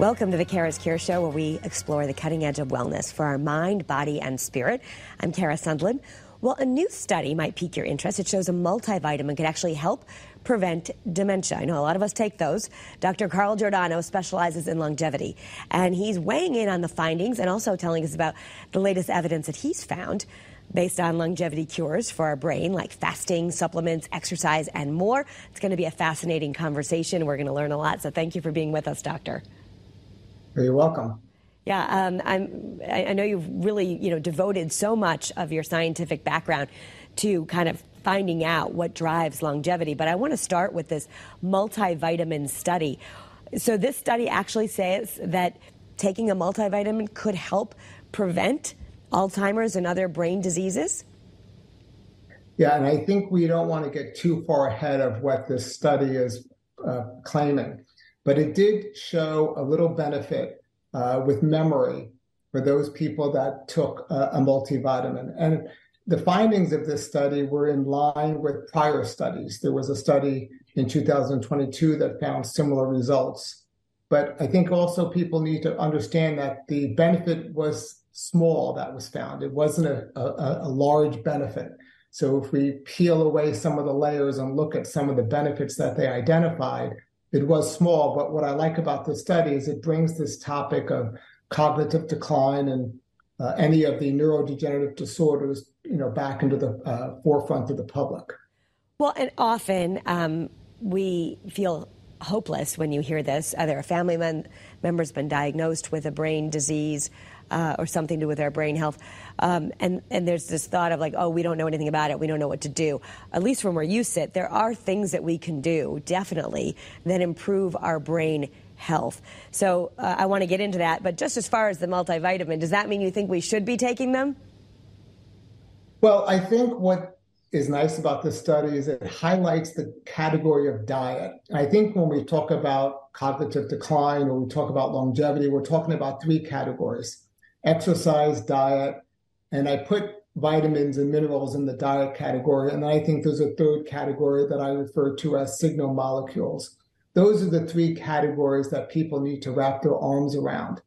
Welcome to the Kara's Cure Show, where we explore the cutting edge of wellness for our mind, body, and spirit. I'm Kara Sundlun. Well, a new study might pique your interest. It shows a multivitamin could actually help prevent dementia. I know a lot of us take those. Dr. Carl Giordano specializes in longevity, and he's weighing in on the findings and also telling us about the latest evidence that he's found based on longevity cures for our brain, like fasting, supplements, exercise, and more. It's going to be a fascinating conversation. We're going to learn a lot. So thank you for being with us, Doctor. You're welcome. Yeah, um, I'm, I know you've really, you know, devoted so much of your scientific background to kind of finding out what drives longevity. But I want to start with this multivitamin study. So this study actually says that taking a multivitamin could help prevent Alzheimer's and other brain diseases. Yeah, and I think we don't want to get too far ahead of what this study is uh, claiming, but it did show a little benefit uh, with memory for those people that took a multivitamin. And the findings of this study were in line with prior studies. There was a study in 2022 that found similar results. But I think also people need to understand that the benefit was small that was found. It wasn't a, a, a large benefit. So if we peel away some of the layers and look at some of the benefits that they identified, it was small, but what I like about this study is it brings this topic of cognitive decline and uh, any of the neurodegenerative disorders, you know, back into the uh, forefront of the public. Well, and often um, we feel hopeless when you hear this. Either a family men- member's been diagnosed with a brain disease uh, or something to do with their brain health. Um, and, and there's this thought of like, oh, we don't know anything about it. We don't know what to do. At least from where you sit, there are things that we can do, definitely, that improve our brain health. So uh, I want to get into that. But just as far as the multivitamin, does that mean you think we should be taking them? Well, I think what is nice about this study is it highlights the category of diet. I think when we talk about cognitive decline or we talk about longevity, we're talking about three categories exercise, diet, and I put vitamins and minerals in the diet category. And I think there's a third category that I refer to as signal molecules. Those are the three categories that people need to wrap their arms around.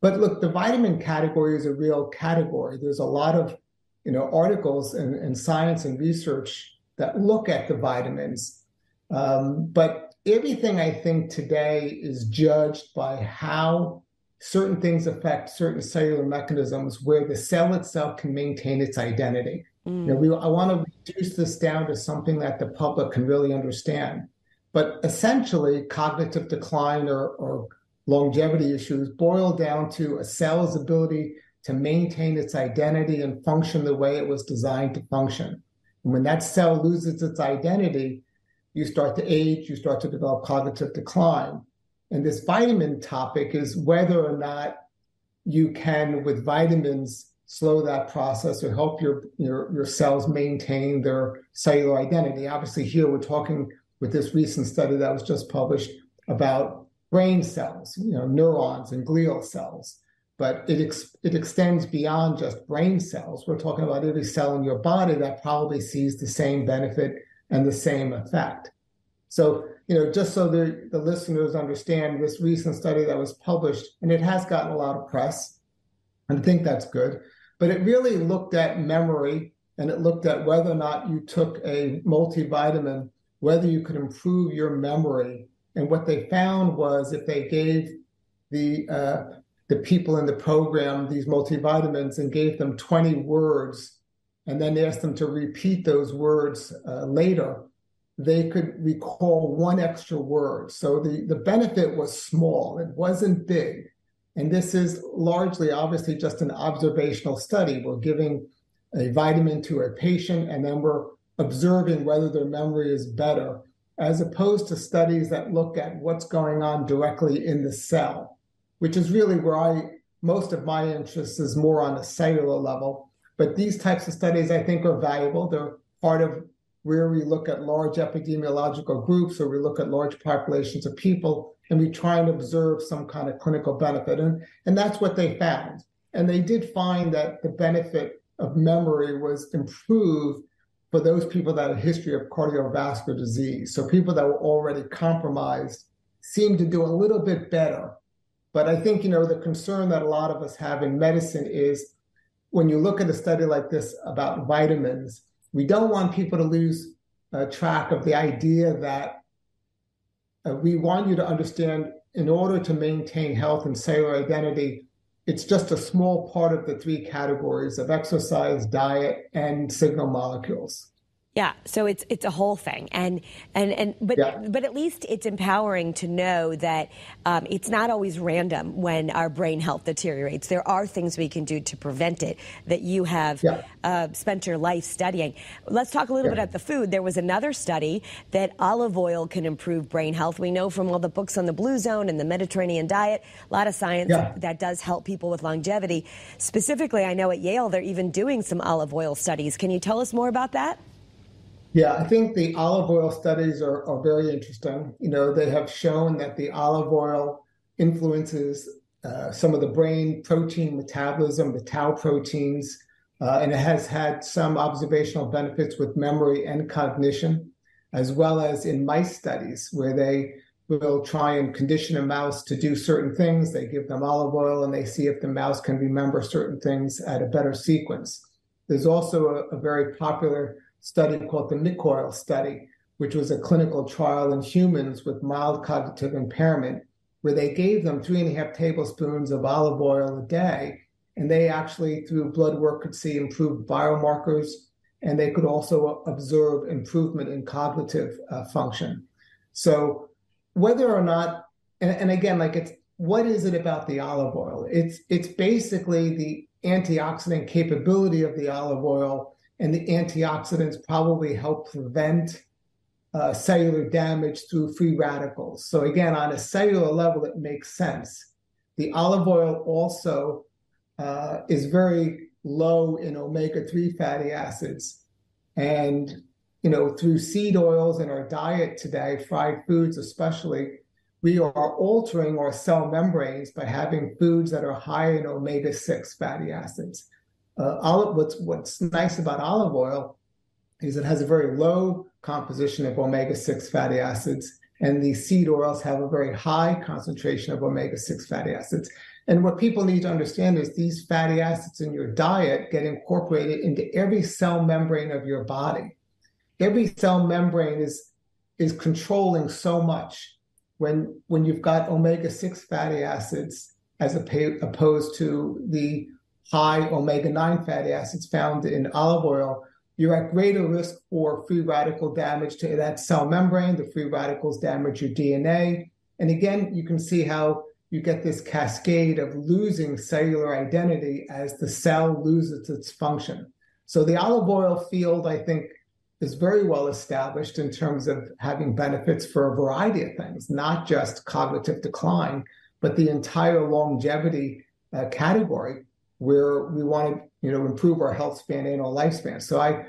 But look, the vitamin category is a real category. There's a lot of you know articles and, and science and research that look at the vitamins. Um, but everything I think today is judged by how certain things affect certain cellular mechanisms where the cell itself can maintain its identity. Mm. You know, we, I want to reduce this down to something that the public can really understand. But essentially, cognitive decline or, or longevity issues boil down to a cell's ability to maintain its identity and function the way it was designed to function. And when that cell loses its identity, you start to age, you start to develop cognitive decline. And this vitamin topic is whether or not you can, with vitamins, slow that process or help your, your, your cells maintain their cellular identity. Obviously, here we're talking with this recent study that was just published about brain cells, you know, neurons and glial cells. But it ex- it extends beyond just brain cells. We're talking about every cell in your body that probably sees the same benefit and the same effect. So you know, just so the, the listeners understand this recent study that was published, and it has gotten a lot of press, and I think that's good, but it really looked at memory and it looked at whether or not you took a multivitamin, whether you could improve your memory. And what they found was if they gave the uh, the people in the program these multivitamins and gave them 20 words, and then asked them to repeat those words uh, later, they could recall one extra word. So the, the benefit was small, it wasn't big. And this is largely, obviously, just an observational study. We're giving a vitamin to a patient and then we're observing whether their memory is better, as opposed to studies that look at what's going on directly in the cell, which is really where I most of my interest is more on a cellular level. But these types of studies I think are valuable. They're part of where we look at large epidemiological groups or we look at large populations of people and we try and observe some kind of clinical benefit. And, and that's what they found. And they did find that the benefit of memory was improved for those people that had a history of cardiovascular disease. So people that were already compromised seemed to do a little bit better But I think, you know, the concern that a lot of us have in medicine is when you look at a study like this about vitamins, we don't want people to lose uh, track of the idea that uh, we want you to understand in order to maintain health and cellular identity, it's just a small part of the three categories of exercise, diet, and signal molecules. Yeah, so it's it's a whole thing, and and and but yeah. but at least it's empowering to know that um, it's not always random when our brain health deteriorates. There are things we can do to prevent it that you have yeah. uh, spent your life studying. Let's talk a little yeah. bit about the food. There was another study that olive oil can improve brain health. We know from all the books on the Blue Zone and the Mediterranean diet, a lot of science that does help people with longevity. Specifically, I know at Yale they're even doing some olive oil studies. Can you tell us more about that? Yeah, I think the olive oil studies are, are very interesting. You know, they have shown that the olive oil influences uh, some of the brain protein metabolism, the tau proteins, uh, and it has had some observational benefits with memory and cognition, as well as in mice studies where they will try and condition a mouse to do certain things. They give them olive oil and they see if the mouse can remember certain things at a better sequence. There's also a, a very popular study called the MICOIL study, which was a clinical trial in humans with mild cognitive impairment, where they gave them three and a half tablespoons of olive oil a day. And they actually, through blood work, could see improved biomarkers, and they could also observe improvement in cognitive uh, function. So, whether or not, and, and again, like it's what is it about the olive oil? It's it's basically the antioxidant capability of the olive oil and the antioxidants probably help prevent uh, cellular damage through free radicals. So, again, on a cellular level, it makes sense. The olive oil also uh, is very low in omega 3 fatty acids. And, you know, through seed oils in our diet today, fried foods especially, we are altering our cell membranes by having foods that are high in omega 6 fatty acids uh, olive, what's what's nice about olive oil is it has a very low composition of omega-6 fatty acids, and the seed oils have a very high concentration of omega-6 fatty acids. And what people need to understand is these fatty acids in your diet get incorporated into every cell membrane of your body. Every cell membrane is is controlling so much. When when you've got omega-6 fatty acids as opposed to the high omega 9 fatty acids found in olive oil, you're at greater risk for free radical damage to that cell membrane. The free radicals damage your DNA. And again, you can see how you get this cascade of losing cellular identity as the cell loses its function. So the olive oil field, I think, is very well established in terms of having benefits for a variety of things, not just cognitive decline, but the entire longevity uh, category where we want to you know improve our health span and our lifespan. So I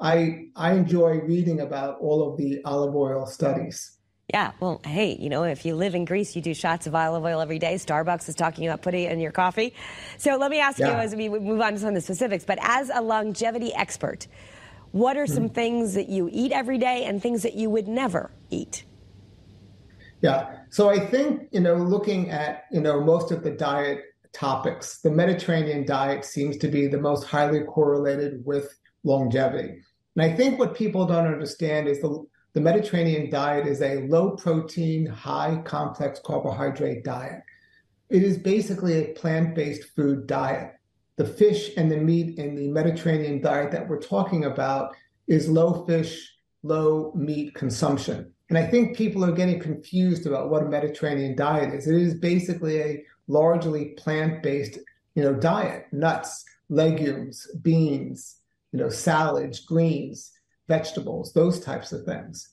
I I enjoy reading about all of the olive oil studies. Yeah, well, hey, you know, if you live in Greece, you do shots of olive oil every day. Starbucks is talking about putting it in your coffee. So let me ask yeah. you as we move on to some of the specifics, but as a longevity expert, what are some mm-hmm. things that you eat every day and things that you would never eat? Yeah. So I think, you know, looking at, you know, most of the diet topics. The Mediterranean diet seems to be the most highly correlated with longevity. And I think what people don't understand is the, the Mediterranean diet is a low protein, high complex carbohydrate diet. It is basically a plant based food diet. The fish and the meat in the Mediterranean diet that we're talking about is low fish, low meat consumption. And I think people are getting confused about what a Mediterranean diet is. It is basically a largely plant-based, you know, diet, nuts, legumes, beans, you know, salads, greens, vegetables, those types of things.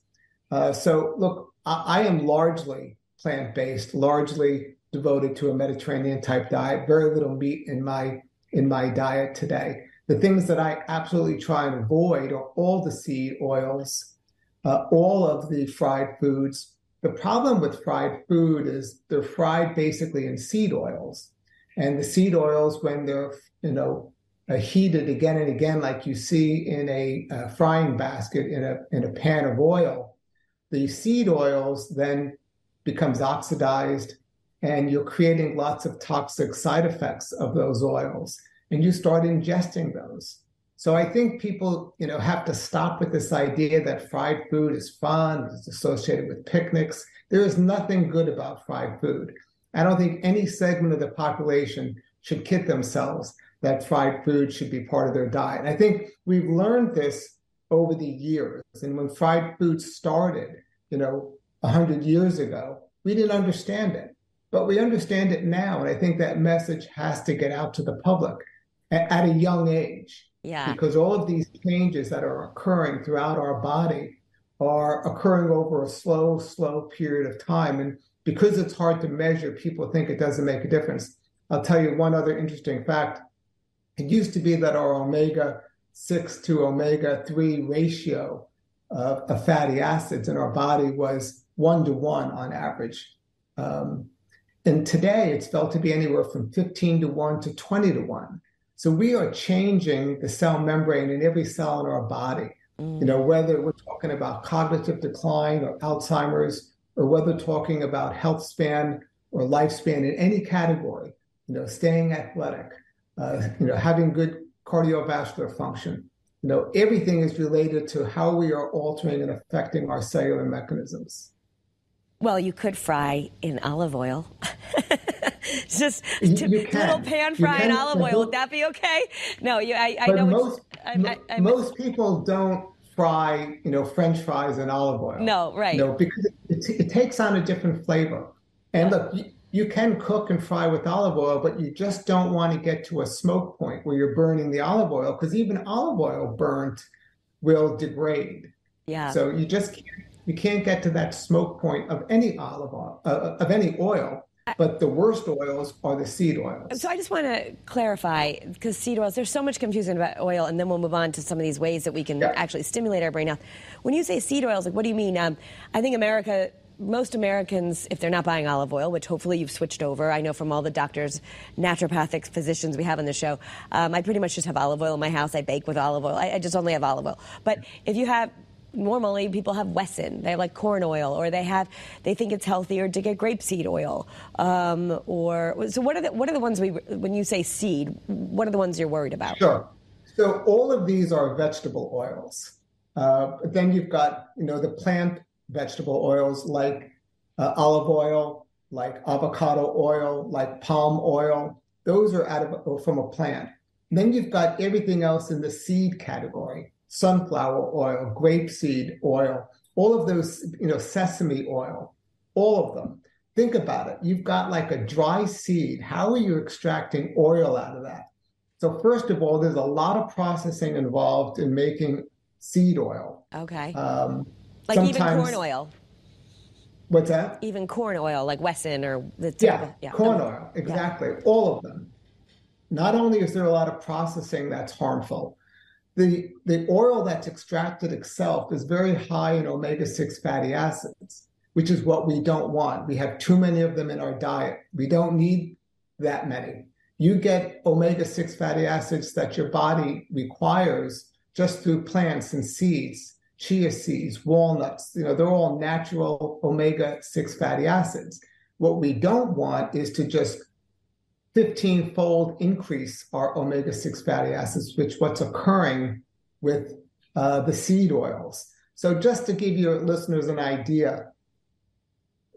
Uh, so look, I, I am largely plant-based, largely devoted to a Mediterranean type diet, very little meat in my in my diet today. The things that I absolutely try and avoid are all the seed oils, uh, all of the fried foods, the problem with fried food is they're fried basically in seed oils. And the seed oils, when they're, you know, uh, heated again and again, like you see in a, a frying basket in a, in a pan of oil, the seed oils then becomes oxidized and you're creating lots of toxic side effects of those oils, and you start ingesting those. So I think people, you know, have to stop with this idea that fried food is fun, it's associated with picnics. There is nothing good about fried food. I don't think any segment of the population should kid themselves that fried food should be part of their diet. And I think we've learned this over the years. And when fried food started, you know, 100 years ago, we didn't understand it. But we understand it now. And I think that message has to get out to the public at, at a young age. Yeah. Because all of these changes that are occurring throughout our body are occurring over a slow, slow period of time. And because it's hard to measure, people think it doesn't make a difference. I'll tell you one other interesting fact. It used to be that our omega 6 to omega 3 ratio of, of, fatty acids in our body was one to one on average. Um, and today it's felt to be anywhere from 15 to 1 to 20 to 1. So we are changing the cell membrane in every cell in our body. Mm. You know, whether we're talking about cognitive decline or Alzheimer's, or whether talking about health span or lifespan in any category, you know, staying athletic, uh, you know, having good cardiovascular function. You know, everything is related to how we are altering and affecting our cellular mechanisms. Well, you could fry in olive oil. Just little pan fry in olive oil. Would that be okay? No, you, I, I know. Most, I, I, most people don't fry, you know, French fries in olive oil. No, right. You know, because it, it, it takes on a different flavor. And look, you, you can cook and fry with olive oil, but you just don't want to get to a smoke point where you're burning the olive oil because even olive oil burnt will degrade. Yeah. So you just can't, you can't get to that smoke point of any olive oil uh, of any oil but the worst oils are the seed oils. So I just want to clarify because seed oils, there's so much confusion about oil, and then we'll move on to some of these ways that we can yeah. actually stimulate our brain health. When you say seed oils, like what do you mean? Um, I think America. Most Americans, if they're not buying olive oil, which hopefully you've switched over, I know from all the doctors, naturopathic physicians we have on the show, um, I pretty much just have olive oil in my house. I bake with olive oil. I, I just only have olive oil. But if you have normally people have Wesson. They have like corn oil, or they have they think it's healthier to get grapeseed oil. Um, or so what are the what are the ones we when you say seed? What are the ones you're worried about? Sure. So all of these are vegetable oils. Uh, then you've got you know the plant vegetable oils like uh, olive oil, like avocado oil, like palm oil. Those are out of from a plant. then you've got everything else in the seed category sunflower oil, grapeseed oil, all of those, you know, sesame oil, all of them. Think about it. You've got like a dry seed. How are you extracting oil out of that? So, first of all, there's a lot of processing involved in making seed oil. Okay. Um, like even corn oil. What's that? Even corn oil, like Wesson or the. Yeah, yeah. corn oil, exactly. Yeah. All of them. Not only is there a lot of processing that's harmful, the, the oil that's extracted itself is very high in omega 6 fatty acids, which is what we don't want. We have too many of them in our diet. We don't need that many. You get omega 6 fatty acids that your body requires just through plants and seeds, chia seeds, walnuts. You know, they're all natural omega 6 fatty acids. What we don't want is to just 15 fold increase our omega 6 fatty acids, which what's occurring with uh, the seed oils. So, just to give your listeners an idea,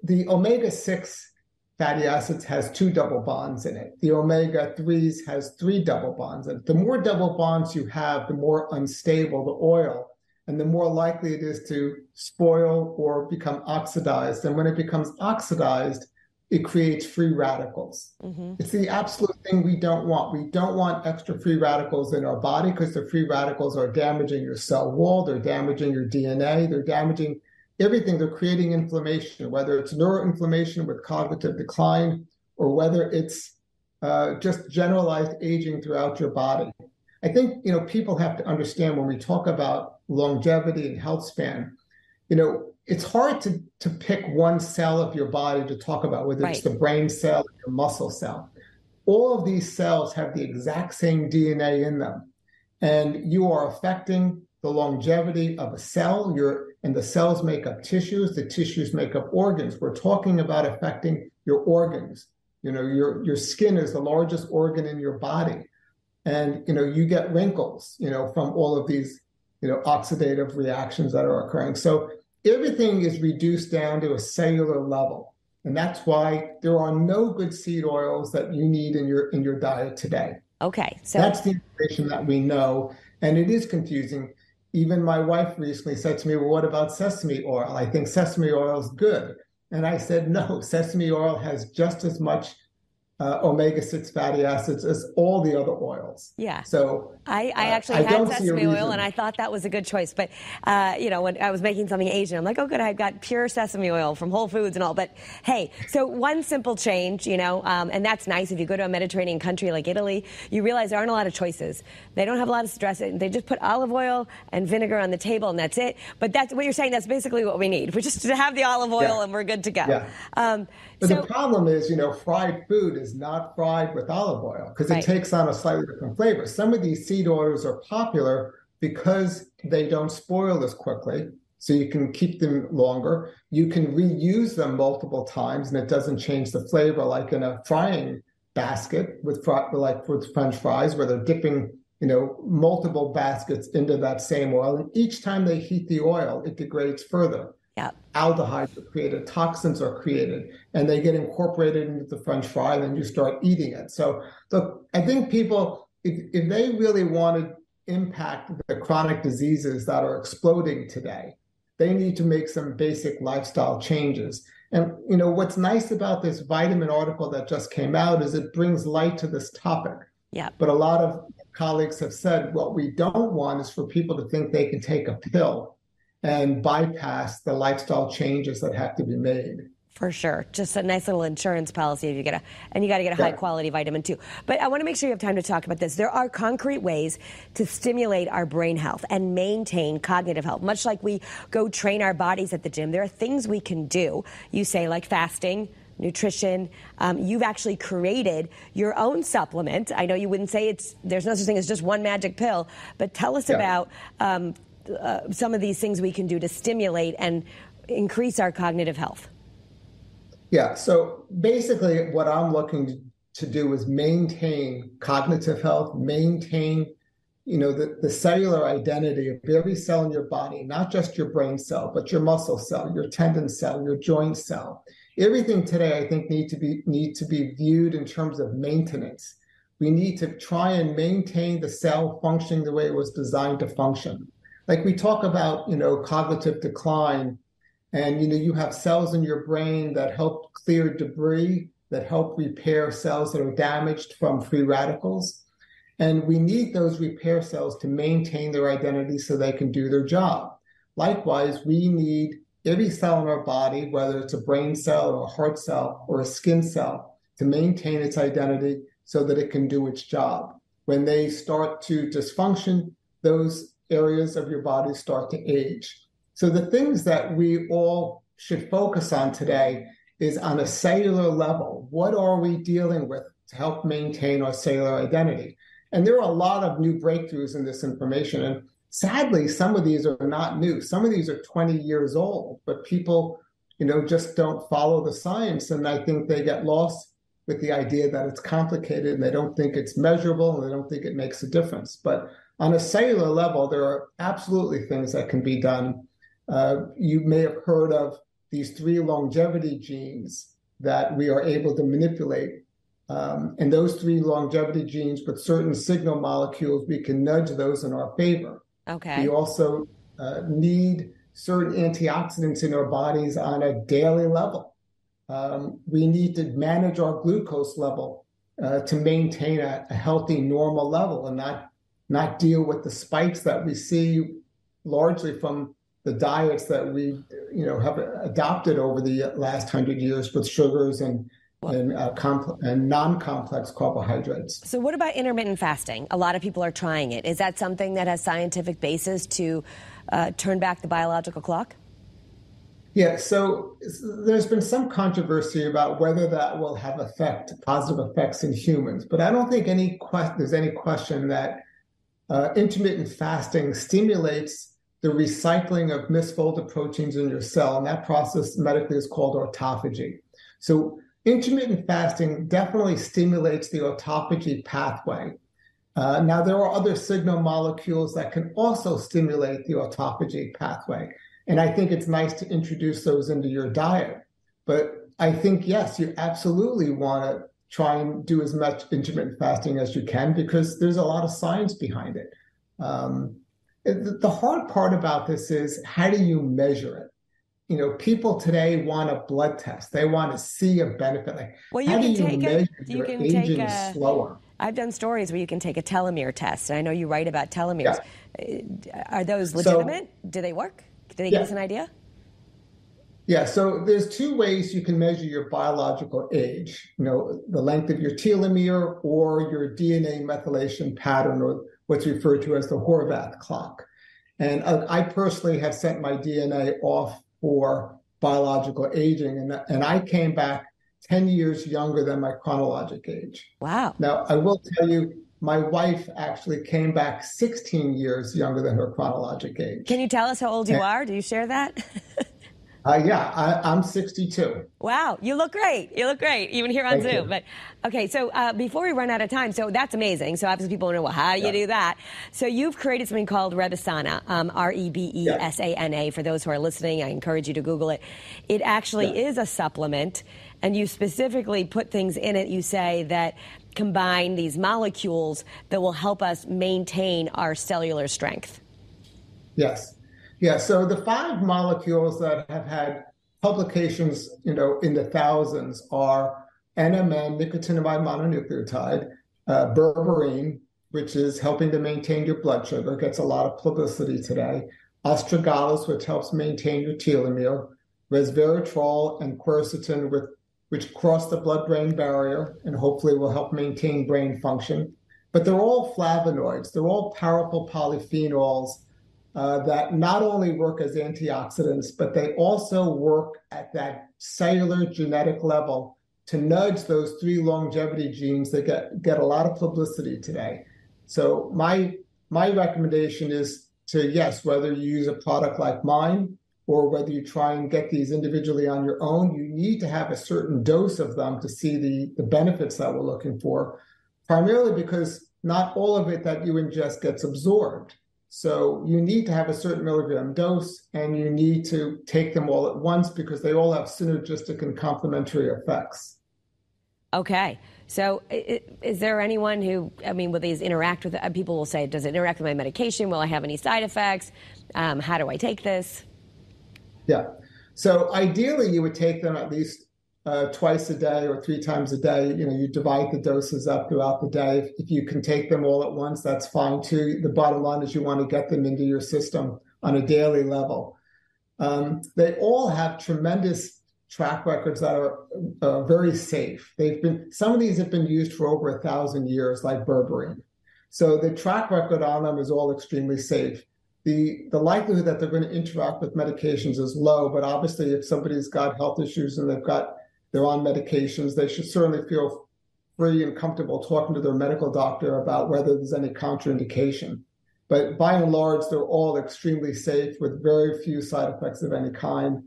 the omega 6 fatty acids has two double bonds in it. The omega 3s has three double bonds. And the more double bonds you have, the more unstable the oil and the more likely it is to spoil or become oxidized. And when it becomes oxidized, it creates free radicals. Mm-hmm. It's the absolute thing we don't want. We don't want extra free radicals in our body because the free radicals are damaging your cell wall, they're damaging your DNA, they're damaging everything. They're creating inflammation, whether it's neuroinflammation with cognitive decline or whether it's uh, just generalized aging throughout your body. I think you know people have to understand when we talk about longevity and health span, you know, it's hard to to pick one cell of your body to talk about whether right. it's the brain cell or your muscle cell all of these cells have the exact same dna in them and you are affecting the longevity of a cell You're, and the cells make up tissues the tissues make up organs we're talking about affecting your organs. You know, your your skin is the largest organ in your body, and you know you get wrinkles. You know, from all of these you know oxidative reactions that are occurring. So everything is reduced down to a cellular level, and that's why there are no good seed oils that you need in your in your diet today. Okay, so that's the information that we know, and it is confusing. Even my wife recently said to me, "Well, what about sesame oil? I think sesame oil is good." And I said, no, sesame oil has just as much uh, omega 6 fatty acids as all the other oils. Yeah. So I, I uh, actually uh, had sesame oil and I thought that was a good choice. But, uh, you know, when I was making something Asian, I'm like, oh, good, I've got pure sesame oil from Whole Foods and all. But hey, so one simple change, you know, um, and that's nice. If you go to a Mediterranean country like Italy, you realize there aren't a lot of choices. They don't have a lot of stress. They just put olive oil and vinegar on the table and that's it. But that's what you're saying. That's basically what we need. We just have the olive oil yeah. and we're good to go. Yeah. Um, but so, the problem is, you know, fried food is not fried with olive oil because right. it takes on a slightly different flavor. Some of these seed oils are popular because they don't spoil as quickly. So you can keep them longer. You can reuse them multiple times and it doesn't change the flavor like in a frying basket with fr- like with French fries where they're dipping, you know, multiple baskets into that same oil. And each time they heat the oil, it degrades further. Yep. Aldehydes are created, toxins are created, and they get incorporated into the French fry, and then you start eating it. So, look, I think people, if, if they really want to impact the chronic diseases that are exploding today, they need to make some basic lifestyle changes. And you know what's nice about this vitamin article that just came out is it brings light to this topic. Yeah. But a lot of colleagues have said what we don't want is for people to think they can take a pill and bypass the lifestyle changes that have to be made. For sure. Just a nice little insurance policy if you get a, and you got to get a high quality vitamin too. But I want to make sure you have time to talk about this. There are concrete ways to stimulate our brain health and maintain cognitive health. Much like we go train our bodies at the gym, there are things we can do. You say, like fasting, nutrition. Um, you've actually created your own supplement. I know you wouldn't say it's there's no such thing as just one magic pill, but tell us yeah. about um, uh, some of these things we can do to stimulate and increase our cognitive health? Yeah. So basically, what I'm looking to do is maintain cognitive health, maintain you know the, the cellular identity of every cell in your body not just your brain cell but your muscle cell your tendon cell your joint cell everything today i think need to be need to be viewed in terms of maintenance we need to try and maintain the cell functioning the way it was designed to function like we talk about, you know, cognitive decline, and you know, you have cells in your brain that help clear debris, that help repair cells that are damaged from free radicals. And we need those repair cells to maintain their identity so they can do their job. Likewise, we need every cell in our body, whether it's a brain cell or a heart cell or a skin cell, to maintain its identity so that it can do its job. When they start to dysfunction, those areas of your body start to age. So the things that we all should focus on today is on a cellular level. What are we dealing with to help maintain our cellular identity? And there are a lot of new breakthroughs in this information. And sadly, some of these are not new. Some of these are 20 years old, but people, you know, just don't follow the science. And I think they get lost with the idea that it's complicated and they don't think it's measurable and they don't think it makes a difference. But on a cellular level, there are absolutely things that can be done. Uh, you may have heard of these three longevity genes that we are able to manipulate. Um, and those three longevity genes with certain signal molecules, we can nudge those in our favor. Okay. We also uh, need certain antioxidants in our bodies on a daily level. Um, we need to manage our glucose level uh, to maintain a, a, healthy, normal level and not not deal with the spikes that we see largely from the diets that we you know have adopted over the last hundred years with sugars and and, uh, compl- and non-complex carbohydrates. So, what about intermittent fasting? A lot of people are trying it. Is that something that has scientific basis to uh, turn back the biological clock? Yeah, so there's been some controversy about whether that will have effect, positive effects in humans, but I don't think any que- there's any question that uh, intermittent fasting stimulates the recycling of misfolded proteins in your cell, and that process medically is called autophagy. So intermittent fasting definitely stimulates the autophagy pathway. Uh, now, there are other signal molecules that can also stimulate the autophagy pathway. And I think it's nice to introduce those into your diet. But I think, yes, you absolutely want to try and do as much intermittent fasting as you can because there's a lot of science behind it. Um, the hard part about this is how do you measure it? You know, people today want a blood test. They want to see a benefit. Like, well, you how can do you take measure a, you your can aging take a, slower? I've done stories where you can take a telomere test. And I know you write about telomeres. Uh, Are those legitimate? Do they work? Do they give us an idea? Yeah, so there's two ways you can measure your biological age. You know, the length of your telomere or your DNA methylation pattern, or what's referred to as the Horvath clock. And uh, I personally have sent my DNA off for biological aging, and, and I came back 10 years younger than my chronologic age. Wow. Now, I will tell you, my wife actually came back 16 years younger than her chronologic age. Can you tell us how old you Yeah. are? Do you share that? Uh, yeah, I, I'm 62. Wow, you look great. You look great, even here on Thank Zoom. you. But okay, so uh, before we run out of time, so that's amazing. So obviously people know, well, how do you do that? So you've created something called Rebesana, um, R E B E S A N A. For those who are listening, I encourage you to Google it. It actually Yeah. is a supplement, and you specifically put things in it. You say that combine these molecules that will help us maintain our cellular strength. Yes. Yeah. So the five molecules that have had publications, you know, in the thousands are NMN, nicotinamide mononucleotide, uh, berberine, which is helping to maintain your blood sugar, gets a lot of publicity today, astragalus, which helps maintain your telomere, resveratrol, and quercetin, with, which cross the blood-brain barrier and hopefully will help maintain brain function. But they're all flavonoids. They're all powerful polyphenols uh, that not only work as antioxidants, but they also work at that cellular genetic level to nudge those three longevity genes that get, get a lot of publicity today. So my my recommendation is to yes, whether you use a product like mine or whether you try and get these individually on your own, you need to have a certain dose of them to see the, the benefits that we're looking for, primarily because not all of it that you ingest gets absorbed. So you need to have a certain milligram dose and you need to take them all at once because they all have synergistic and complementary effects. Okay. So, is there anyone who, I mean, will these interact with, uh, people will say, does it interact with my medication? Will I have any side effects? Um, how do I take this? Yeah. So ideally, you would take them at least uh, twice a day or three times a day. You know, you divide the doses up throughout the day. If, you can take them all at once, that's fine too. The bottom line is you want to get them into your system on a daily level. Um, they all have tremendous track records that are uh, very safe. They've been some of these have been used for over a thousand years, like berberine. So the track record on them is all extremely safe the the likelihood that they're going to interact with medications is low. But obviously, if somebody's got health issues and they've got they're on medications, they should certainly feel free and comfortable talking to their medical doctor about whether there's any contraindication. But by and large, they're all extremely safe with very few side effects of any kind.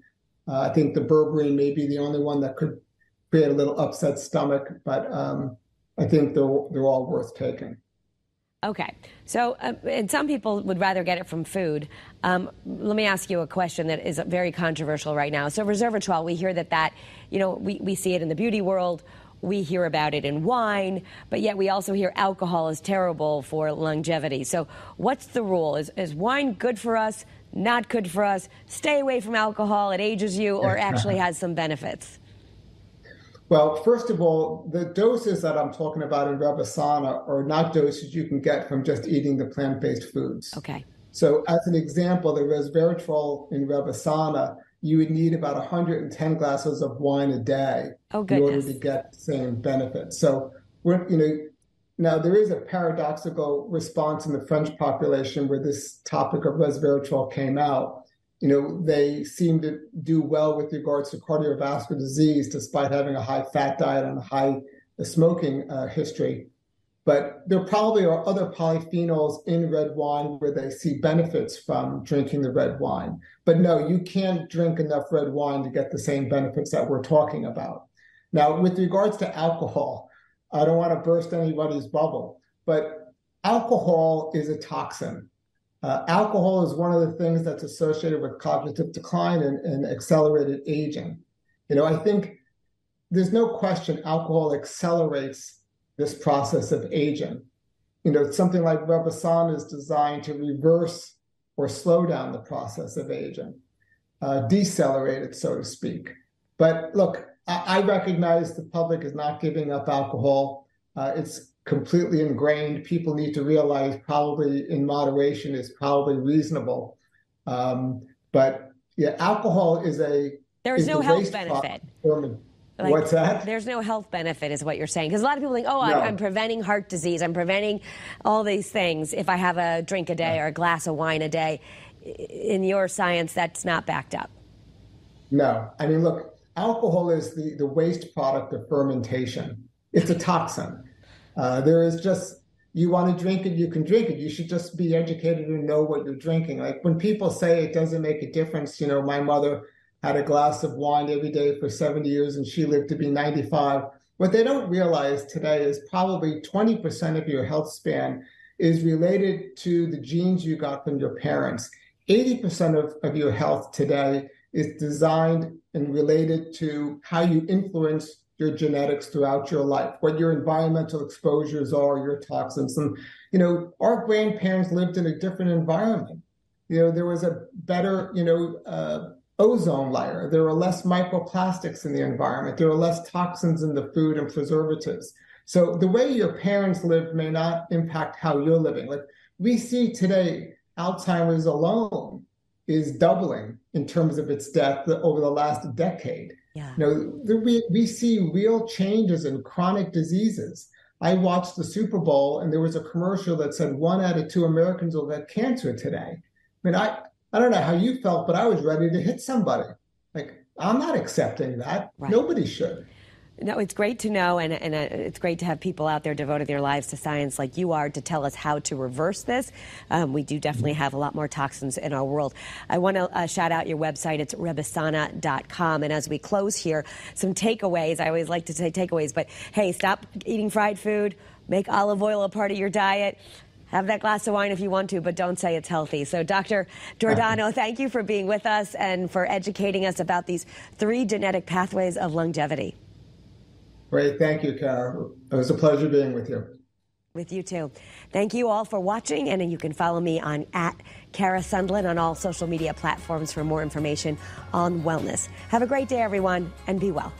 Uh, I think the berberine may be the only one that could create a little upset stomach, but um, I think they're they're all worth taking. Okay. So, uh, and some people would rather get it from food. Um, let me ask you a question that is very controversial right now. So, resveratrol, we hear that that, you know, we, we see it in the beauty world. We hear about it in wine, but yet we also hear alcohol is terrible for longevity. So, what's the rule? Is, is wine good for us? Not good for us? Stay away from alcohol. It ages you, or actually has some benefits. Well, first of all, the doses that I'm talking about in Rebesana are not doses you can get from just eating the plant-based foods. Okay. So, as an example, the resveratrol in Rebesana, you would need about 110 glasses of wine a day Oh, in order to get the same benefit. So, we're, you know, now there is a paradoxical response in the French population where this topic of resveratrol came out. You know, they seem to do well with regards to cardiovascular disease, despite having a high fat diet and a high smoking uh, history. But there probably are other polyphenols in red wine where they see benefits from drinking the red wine. But no, you can't drink enough red wine to get the same benefits that we're talking about. Now, with regards to alcohol, I don't want to burst anybody's bubble, but alcohol is a toxin. Uh, alcohol is one of the things that's associated with cognitive decline and, and accelerated aging. You know, I think there's no question alcohol accelerates this process of aging. You know, something like Rebesana is designed to reverse or slow down the process of aging, uh, decelerate it, so to speak. But look, I, I, recognize the public is not giving up alcohol. Uh, it's completely ingrained. People need to realize probably in moderation is probably reasonable. Um, but yeah, alcohol is a there's no health benefit. Like, What's that? There's no health benefit, is what you're saying. Because a lot of people think, oh. I'm, I'm, preventing heart disease, I'm preventing all these things if I have a drink a day or a glass of wine a day. In your science, that's not backed up. No. I mean, look, alcohol is the, the waste product of fermentation, it's a toxin. Uh, there is just, you want to drink it, you can drink it. You should just be educated and know what you're drinking. Like when people say it doesn't make a difference, you know, my mother had a glass of wine every day for 70 years and she lived to be 95. What they don't realize today is probably 20% of your health span is related to the genes you got from your parents. 80% of, of your health today is designed and related to how you influence your genetics throughout your life, what your environmental exposures are, your toxins. And, you know, our grandparents lived in a different environment. You know, there was a better, you know, uh, ozone layer. There are less microplastics in the environment. There are less toxins in the food and preservatives. So the way your parents lived may not impact how you're living. Like we see today, Alzheimer's alone is doubling in terms of its death over the last decade. Yeah. You know, we, we see real changes in chronic diseases. I watched the Super Bowl and there was a commercial that said one out of two Americans will get cancer today. I mean, I, I don't know how you felt, but I was ready to hit somebody. Like, I'm not accepting that. Right. Nobody should. No, it's great to know, and, and uh, it's great to have people out there devoting their lives to science like you are to tell us how to reverse this. Um, we do definitely have a lot more toxins in our world. I want to uh, shout out your website. It's rebesana.com. And as we close here, some takeaways. I always like to say takeaways, but hey, stop eating fried food, make olive oil a part of your diet. Have that glass of wine if you want to, but don't say it's healthy. So, Dr. Giordano, thank you for being with us and for educating us about these three genetic pathways of longevity. Great. Thank you, Kara. It was a pleasure being with you. With you too. Thank you all for watching, and you can follow me on at Kara Sundlun on all social media platforms for more information on wellness. Have a great day, everyone, and be well.